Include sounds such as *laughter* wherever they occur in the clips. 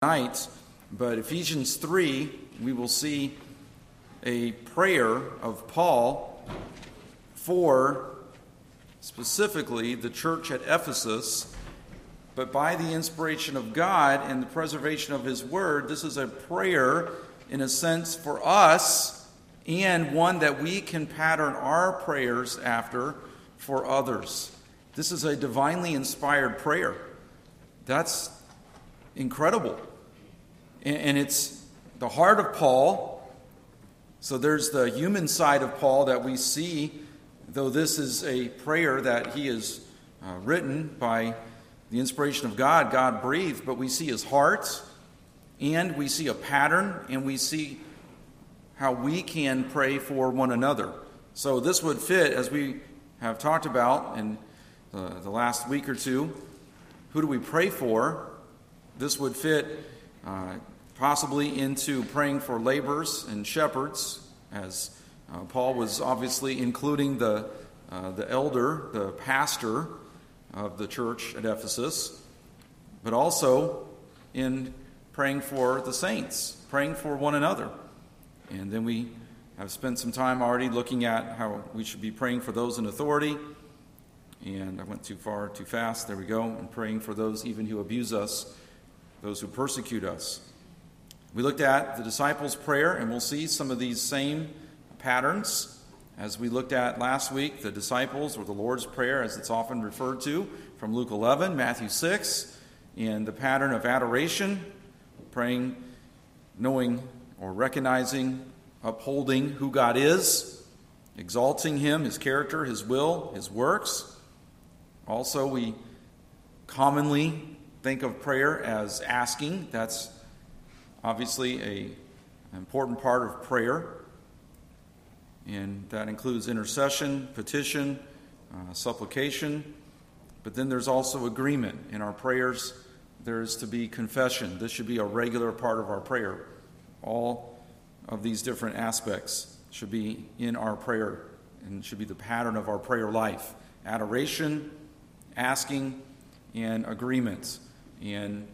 night, but Ephesians 3, we will see a prayer of Paul for specifically the church at Ephesus. But by the inspiration of God and the preservation of His Word, this is a prayer, in a sense, for us and one that we can pattern our prayers after for others. This is a divinely inspired prayer. That's incredible. And it's the heart of Paul. So there's the human side of Paul that we see, though this is a prayer that he has uh, written by the inspiration of God, God breathed, but we see his heart, and we see a pattern, and we see how we can pray for one another. So this would fit, as we have talked about in the, the last week or two. Who do we pray for? This would fit uh, possibly into praying for laborers and shepherds, as uh, Paul was obviously including the, uh, the elder, the pastor of the church at Ephesus, but also in praying for the saints, praying for one another. And then we have spent some time already looking at how we should be praying for those in authority. And I went too far, too fast. There we go. And praying for those even who abuse us those who persecute us. We looked at the disciples' prayer, and we'll see some of these same patterns as we looked at last week the disciples, or the Lord's Prayer, as it's often referred to, from Luke 11, Matthew 6, in the pattern of adoration, praying, knowing or recognizing, upholding who God is, exalting Him, His character, His will, His works. Also, we commonly think of prayer as asking. That's obviously a, an important part of prayer. And that includes intercession, petition, uh, supplication. But then there's also agreement. In our prayers, there's to be confession. This should be a regular part of our prayer. All of these different aspects should be in our prayer and should be the pattern of our prayer life adoration, asking, and agreement. And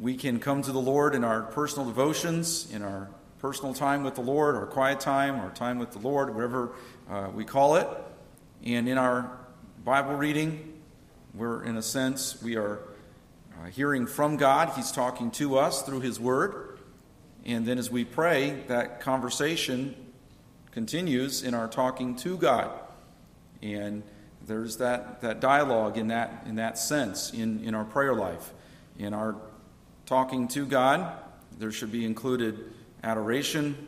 we can come to the Lord in our personal devotions, in our personal time with the Lord, our quiet time, our time with the Lord, whatever uh, we call it. And in our Bible reading, we're, in a sense, we are uh, hearing from God. He's talking to us through His Word. And then as we pray, that conversation continues in our talking to God. And there's that, that dialogue in that, in that sense in, in our prayer life. In our talking to God, there should be included adoration,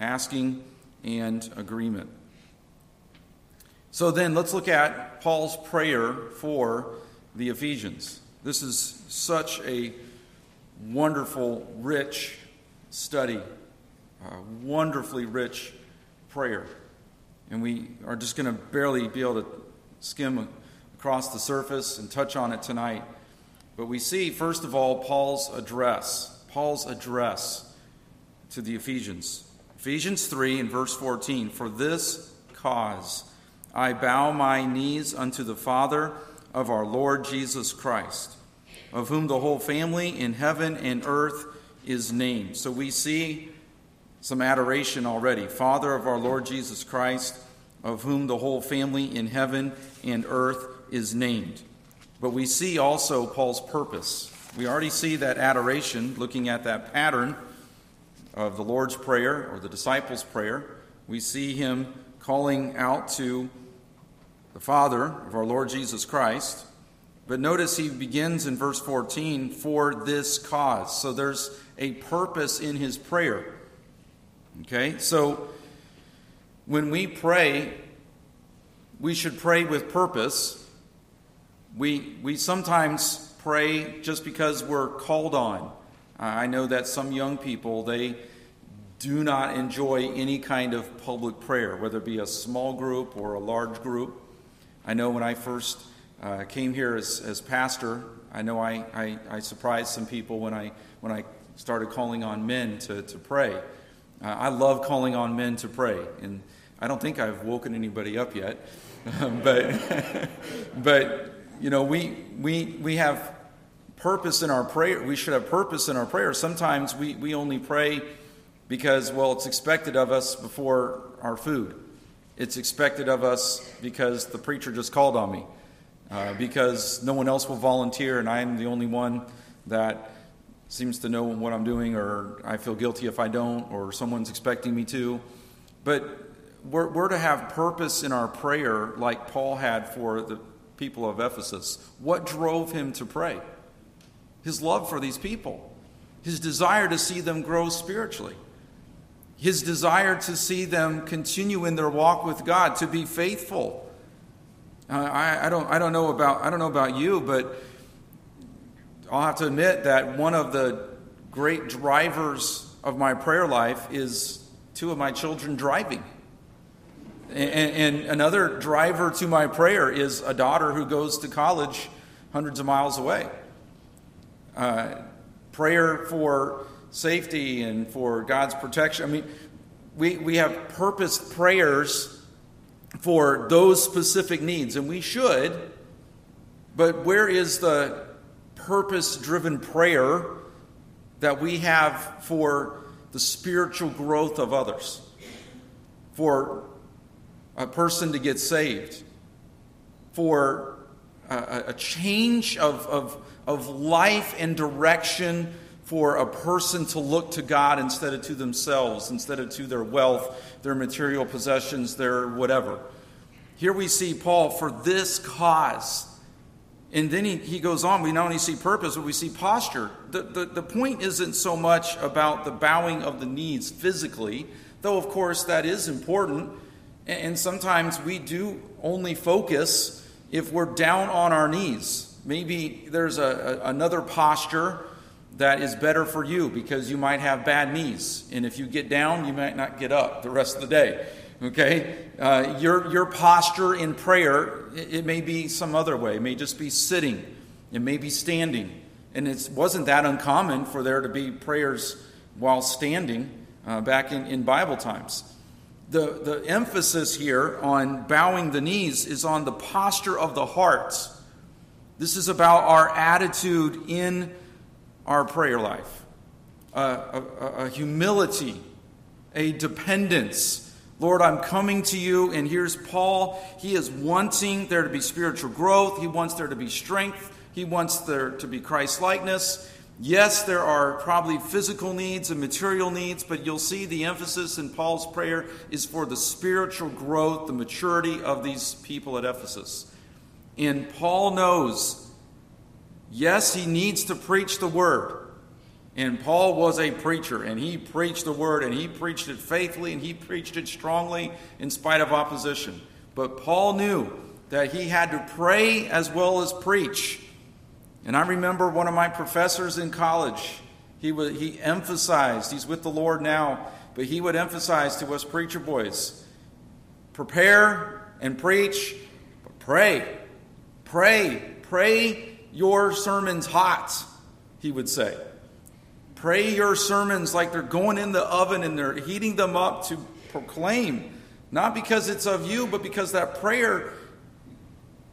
asking, and agreement. So then let's look at Paul's prayer for the Ephesians. This is such a wonderful, rich study, a wonderfully rich prayer. And we are just going to barely be able to skim across the surface and touch on it tonight. But we see, first of all, Paul's address. Paul's address to the Ephesians. Ephesians 3 and verse 14 For this cause I bow my knees unto the Father of our Lord Jesus Christ, of whom the whole family in heaven and earth is named. So we see some adoration already. Father of our Lord Jesus Christ, of whom the whole family in heaven and earth is named. But we see also Paul's purpose. We already see that adoration, looking at that pattern of the Lord's Prayer or the disciples' prayer. We see him calling out to the Father of our Lord Jesus Christ. But notice he begins in verse 14 for this cause. So there's a purpose in his prayer. Okay? So when we pray, we should pray with purpose we, we sometimes pray just because we're called on. I know that some young people, they do not enjoy any kind of public prayer, whether it be a small group or a large group. I know when I first uh, came here as, as pastor, I know I, I, I, surprised some people when I, when I started calling on men to, to pray. Uh, I love calling on men to pray, and I don't think I've woken anybody up yet. *laughs* but, *laughs* but you know, we, we, we have purpose in our prayer. We should have purpose in our prayer. Sometimes we, we only pray because, well, it's expected of us before our food. It's expected of us because the preacher just called on me, uh, because no one else will volunteer, and I'm the only one that seems to know what I'm doing, or I feel guilty if I don't, or someone's expecting me to. But we're, we're to have purpose in our prayer like Paul had for the people of Ephesus. What drove him to pray? His love for these people, his desire to see them grow spiritually his desire to see them continue in their walk with God, to be faithful. Uh, I, I, don't, I, don't know about, I don't know about you, but I'll have to admit that one of the great drivers of my prayer life is two of my children driving. And, and another driver to my prayer is a daughter who goes to college hundreds of miles away. Uh, prayer for safety and for God's protection. I mean, we, we have purposed prayers for those specific needs, and we should, but where is the purpose driven prayer that we have for the spiritual growth of others? For a person to get saved, for a, a change of, of, of life and direction for a person to look to God instead of to themselves, instead of to their wealth, their material possessions, their whatever. Here we see Paul for this cause. And then he, he goes on, we not only see purpose, but we see posture. The, the, the point isn't so much about the bowing of the knees physically, though, of course, that is important. And, sometimes we do only focus if we're down on our knees. Maybe there's a, a another posture that is better for you because you might have bad knees. And if you get down, you might not get up the rest of the day. Okay? Uh, your, your posture in prayer, it, it, may be some other way. It may just be sitting, it may be standing. And it wasn't that uncommon for there to be prayers while standing uh, back in, in Bible times. The, the emphasis here on bowing the knees is on the posture of the heart. This is about our attitude in our prayer life a, a, a humility, a dependence. Lord, I'm coming to you, and here's Paul. He is wanting there to be spiritual growth. He wants there to be strength. He wants there to be Christ likeness. Yes, there are probably physical needs and material needs, but you'll see the emphasis in Paul's prayer is for the spiritual growth, the maturity of these people at Ephesus. And Paul knows Yes, he needs to preach the word. And Paul was a preacher, and he preached the word, and he preached it faithfully, and he preached it strongly in spite of opposition. But Paul knew that he had to pray as well as preach. And I remember one of my professors in college, he, would, he emphasized, he's with the Lord now, but he would emphasize to us preacher boys prepare and preach, but pray. Pray. Pray your sermons hot, he would say. Pray your sermons like they're going in the oven and they're heating them up to proclaim, not because it's of you, but because that prayer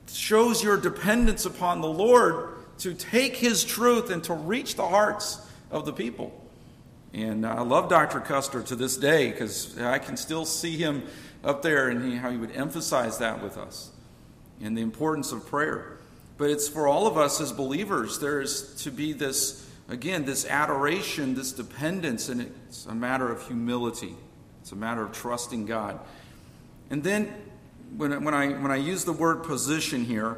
shows your dependence upon the Lord to take his truth and to reach the hearts of the people. And I love Dr. Custer to this day because I can still see him up there and he, how he would emphasize that with us and the importance of prayer. But it's for all of us as believers. There is to be this, again, this adoration, this dependence, and it's a matter of humility. It's a matter of trusting God. And then when, when, I, when I use the word position here,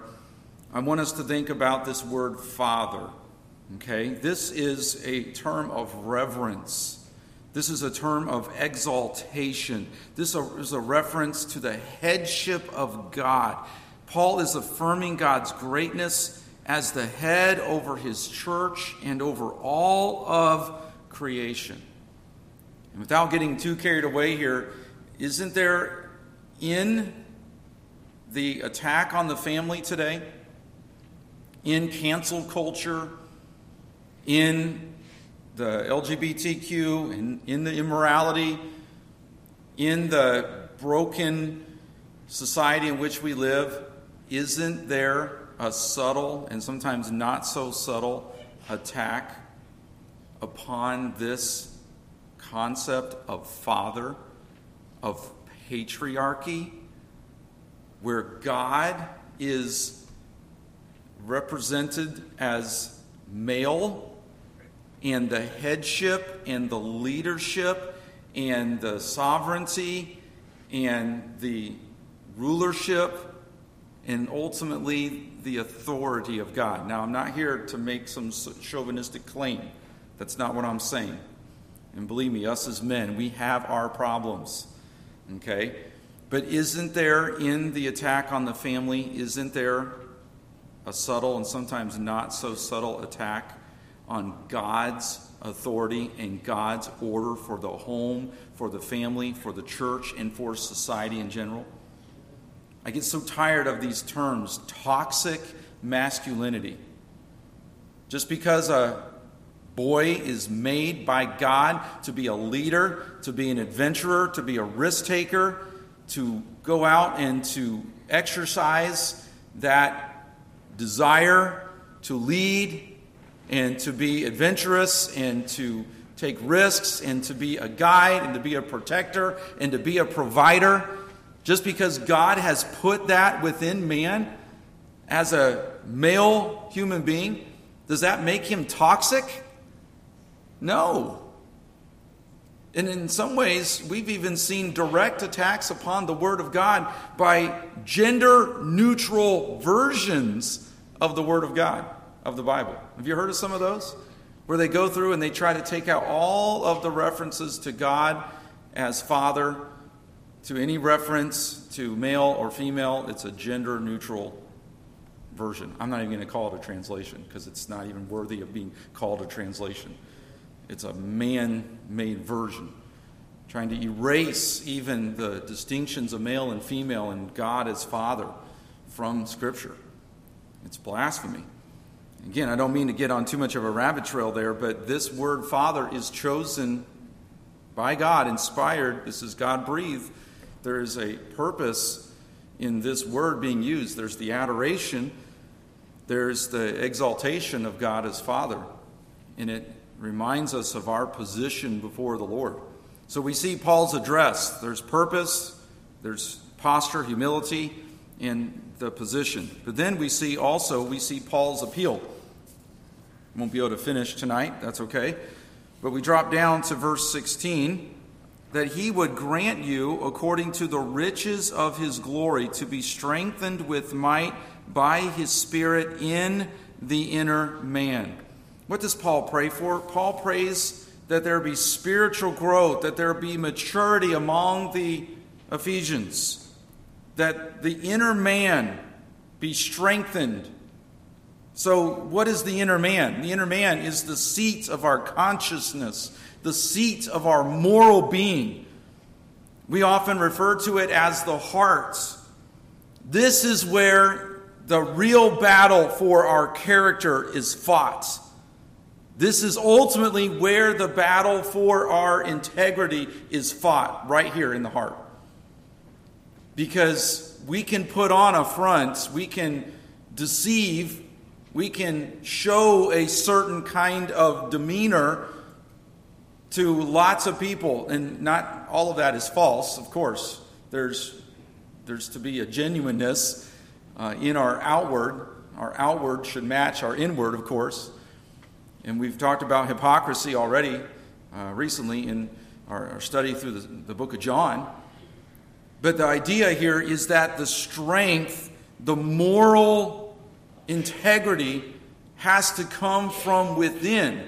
I want us to think about this word father. Okay? This is a term of reverence. This is a term of exaltation. This is a reference to the headship of God. Paul is affirming God's greatness as the head over his church and over all of creation. And without getting too carried away here, isn't there in the attack on the family today, in cancel culture, in the LGBTQ, in, in the immorality, in the broken society in which we live, isn't there a subtle and sometimes not so subtle attack upon this concept of father, of patriarchy, where God is represented as male, and the headship and the leadership and the sovereignty and the rulership and ultimately the authority of God. Now, I'm not here to make some chauvinistic claim. That's not what I'm saying. And believe me, us as men, we have our problems. Okay? But isn't there in the attack on the family, isn't there a subtle and sometimes not so subtle attack on God's authority and God's order for the home, for the family, for the church, and for society in general? I get so tired of these terms toxic masculinity. Just because a boy is made by God to be a leader, to be an adventurer, to be a risk taker, to go out and to exercise that desire to lead and to be adventurous and to take risks and to be a guide and to be a protector and to be a provider just because God has put that within man as a male human being, does that make him toxic? No. And in some ways, we've even seen direct attacks upon the Word of God by gender neutral versions of the Word of God, of the Bible. Have you heard of some of those? Where they go through and they try to take out all of the references to God as Father to any reference to male or female, it's a gender neutral version. I'm not even going to call it a translation because it's not even worthy of being called a translation. It's a man made version, trying to erase even the distinctions of male and female and God as Father from Scripture. It's blasphemy. Again, I don't mean to get on too much of a rabbit trail there, but this word Father is chosen by God, inspired. This is God breathed there is a purpose in this word being used. There's the adoration, there's the exaltation of God as Father, and it reminds us of our position before the Lord. So we see Paul's address. There's purpose, there's posture, humility, and the position. But then we see also we see Paul's appeal. Won't be able to finish tonight, that's okay. But we drop down to verse 16 that he would grant you, according to the riches of his glory, to be strengthened with might by his Spirit in the inner man. What does Paul pray for? Paul prays that there be spiritual growth, that there be maturity among the Ephesians, that the inner man be strengthened. So, what is the inner man? The inner man is the seat of our consciousness the seat of our moral being. We often refer to it as the heart. This is where the real battle for our character is fought. This is ultimately where the battle for our integrity is fought, right here in the heart. Because we can put on a front, we can deceive, we can show a certain kind of demeanor to lots of people, and not all of that is false, of course. There's, there's to be a genuineness uh, in our outward. Our outward should match our inward, of course. And we've talked about hypocrisy already uh, recently in our, our, study through the, the book of John. But the idea here is that the strength, the moral integrity, has to come from within.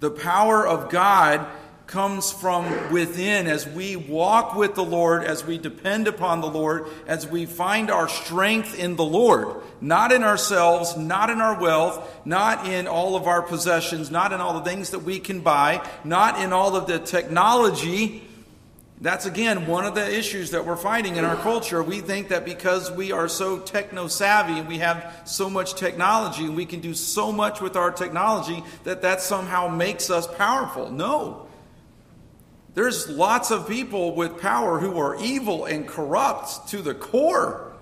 The power of God comes from within as we walk with the Lord, as we depend upon the Lord, as we find our strength in the Lord, not in ourselves, not in our wealth, not in all of our possessions, not in all the things that we can buy, not in all of the technology. That's again one of the issues that we're fighting in our culture. We think that because we are so techno savvy and we have so much technology and we can do so much with our technology that that somehow makes us powerful. No. There's lots of people with power who are evil and corrupt to the core.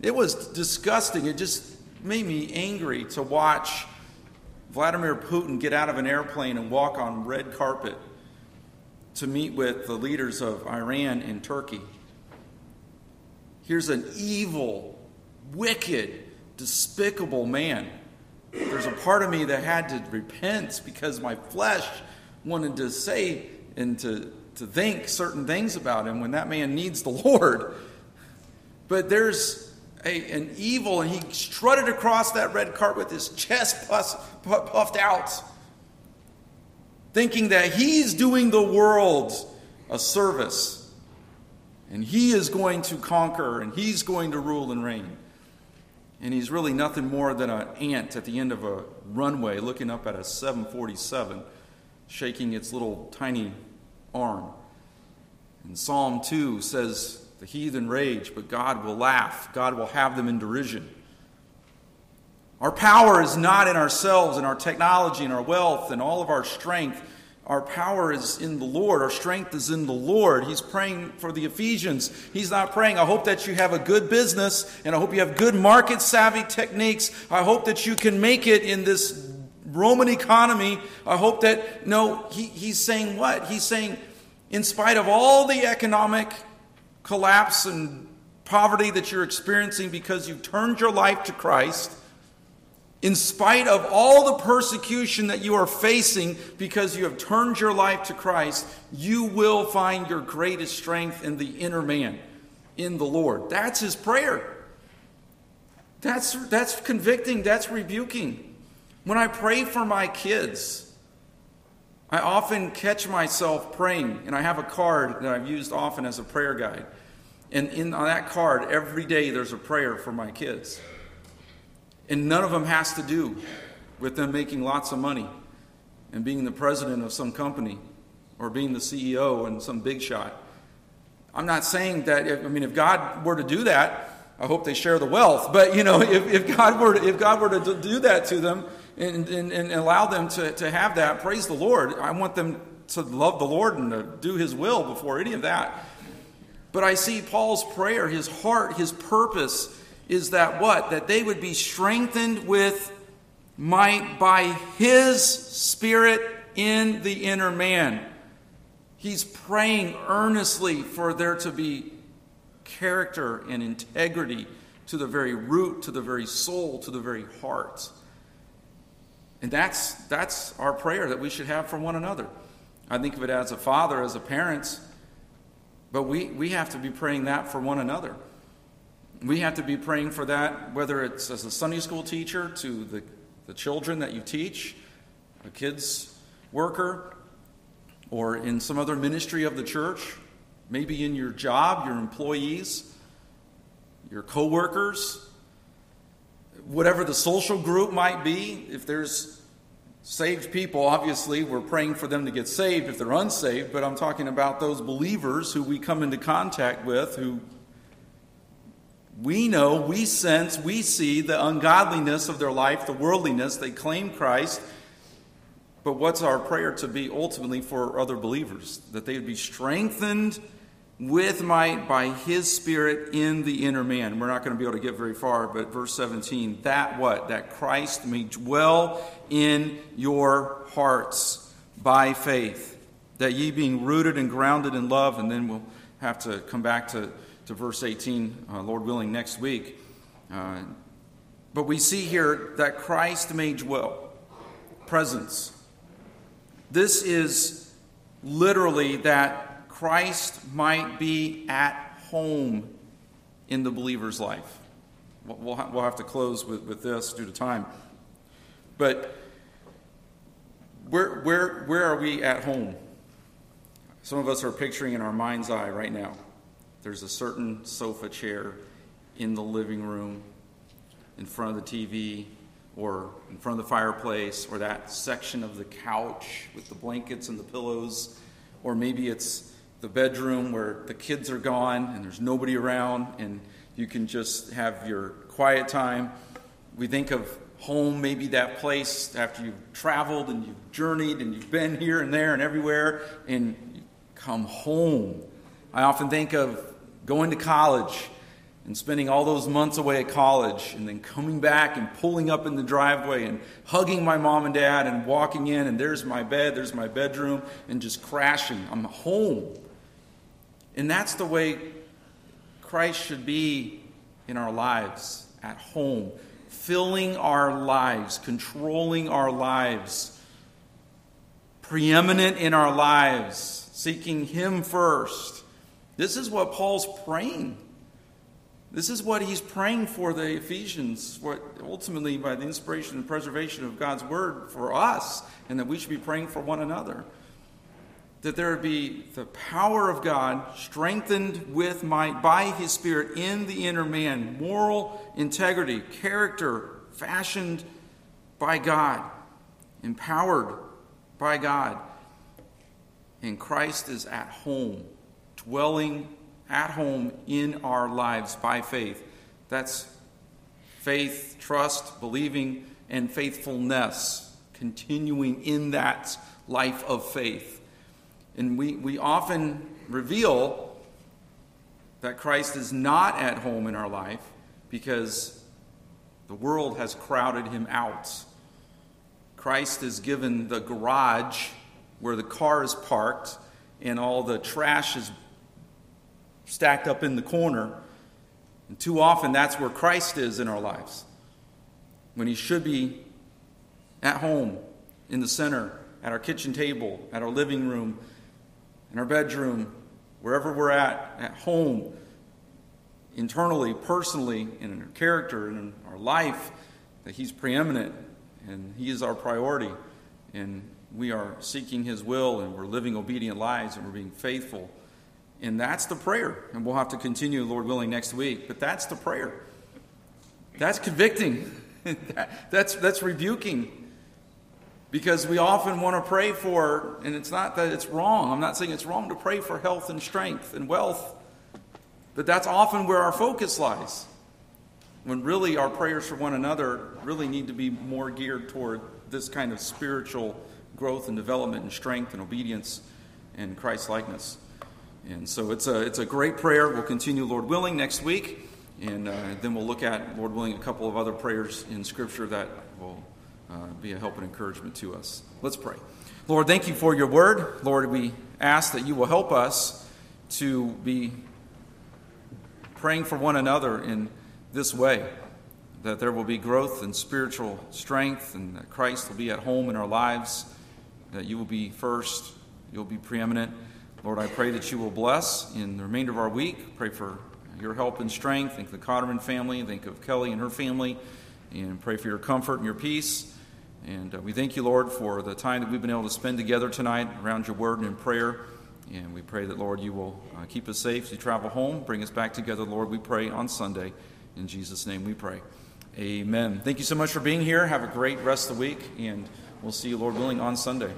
It was disgusting. It just made me angry to watch Vladimir Putin get out of an airplane and walk on red carpet to meet with the leaders of Iran and Turkey. Here's an evil, wicked, despicable man. There's a part of me that had to repent because my flesh wanted to say and to, to think certain things about him when that man needs the *laughs* Lord. But there's a, an evil, and he strutted across that red carpet with his chest puffed out, thinking that he's doing the world a service. And he is going to conquer, and he's going to rule and reign. And he's really nothing more than an ant at the end of a runway looking up at a 747, shaking its little tiny arm. And Psalm 2 says, The heathen rage, but God will laugh. God will have them in derision. Our power is not in ourselves and our technology and our wealth and all of our strength. Our power is in the Lord. Our strength is in the Lord. He's praying for the Ephesians. He's not praying, I hope that you have a good business and I hope you have good market savvy techniques. I hope that you can make it in this Roman economy. I hope that, no, he, he's saying what? He's saying, in spite of all the economic collapse and poverty that you're experiencing because you've turned your life to Christ, in spite of all the persecution that you are facing because you have turned your life to Christ, you will find your greatest strength in the inner man, in the Lord. That's his prayer. That's, that's convicting, that's rebuking. When I pray for my kids, I often catch myself praying, and I have a card that I've used often as a prayer guide. And in, on that card, every day there's a prayer for my kids. And none of them has to do with them making lots of money and being the president of some company or being the CEO and some big shot. I'm not saying that, I mean, if God were to do that, I hope they share the wealth. But, you know, *laughs* if, if, God, were to, if God were to do that to them and, and, and allow them to, to have that, praise the Lord. I want them to love the Lord and to do His will before any of that. But I see Paul's prayer, his heart, his purpose is that what? That they would be strengthened with might by his spirit in the inner man. He's praying earnestly for there to be character and integrity to the very root, to the very soul, to the very heart. And that's, that's our prayer that we should have for one another. I think of it as a father, as a parent, but we, we have to be praying that for one another. We have to be praying for that, whether it's as a Sunday school teacher to the, the children that you teach, a kids worker, or in some other ministry of the church, maybe in your job, your employees, your coworkers, whatever the social group might be. If there's saved people, obviously, we're praying for them to get saved if they're unsaved, but I'm talking about those believers who we come into contact with who we know, we sense, we see the ungodliness of their life, the worldliness. They claim Christ. But what's our prayer to be ultimately for other believers? That they would be strengthened with might by his spirit in the inner man. We're not going to be able to get very far, but verse 17, that what? That Christ may dwell in your hearts by faith. That ye being rooted and grounded in love, and then we'll have to come back to to verse 18, uh, Lord willing, next week. Uh, but we see here that Christ may dwell. Presence. This is literally that Christ might be at home in the believer's life. We'll, have to close with, with this due to time. But where, where, where are we at home? Some of us are picturing in our mind's eye right now. There's a certain sofa chair in the living room, in front of the TV, or in front of the fireplace, or that section of the couch with the blankets and the pillows, or maybe it's the bedroom where the kids are gone and there's nobody around and you can just have your quiet time. We think of home, maybe that place after you've traveled and you've journeyed and you've been here and there and everywhere, and you come home. I often think of going to college and spending all those months away at college and then coming back and pulling up in the driveway and hugging my mom and dad and walking in and there's my bed, there's my bedroom, and just crashing. I'm home. And that's the way Christ should be in our lives, at home, filling our lives, controlling our lives, preeminent in our lives, seeking Him first. This is what Paul's praying this is what he's praying for the Ephesians, what ultimately by the inspiration and preservation of God's word for us, and that we should be praying for one another. That there be the power of God strengthened with might by his Spirit in the inner man, moral integrity, character fashioned by God, empowered by God. And Christ is at home, dwelling at home in our lives by faith. That's faith, trust, believing, and faithfulness, continuing in that life of faith. And we, we often reveal that Christ is not at home in our life because the world has crowded him out. Christ is given the garage where the car is parked and all the trash is stacked up in the corner. And too often, that's where Christ is in our lives. When he should be at home, in the center, at our kitchen table, at our living room, in our bedroom, wherever we're at, at home, internally, personally, in our character, and in our life, that he's preeminent and he is our priority. And we are seeking his will and we're living obedient lives and we're being faithful and that's the prayer. And we'll have to continue, Lord willing, next week. But that's the prayer. That's convicting. *laughs* that's, that's rebuking. Because we often want to pray for, and it's not that it's wrong. I'm not saying it's wrong to pray for health and strength and wealth. But that's often where our focus lies. When really our prayers for one another really need to be more geared toward this kind of spiritual growth and development and strength and obedience and Christ likeness. And so it's a, it's a great prayer. We'll continue, Lord willing, next week. And uh, then we'll look at, Lord willing, a couple of other prayers in Scripture that will uh, be a help and encouragement to us. Let's pray. Lord, thank you for your word. Lord, we ask that you will help us to be praying for one another in this way, that there will be growth and spiritual strength, and that Christ will be at home in our lives, that you will be first, you'll be preeminent. Lord, I pray that you will bless in the remainder of our week. Pray for your help and strength. Think of the Cotterman family. Think of Kelly and her family. And pray for your comfort and your peace. And uh, we thank you, Lord, for the time that we've been able to spend together tonight around your word and in prayer. And we pray that, Lord, you will uh, keep us safe as we travel home. Bring us back together, Lord, we pray on Sunday. In Jesus' name we pray. Amen. Thank you so much for being here. Have a great rest of the week. And we'll see you, Lord willing, on Sunday.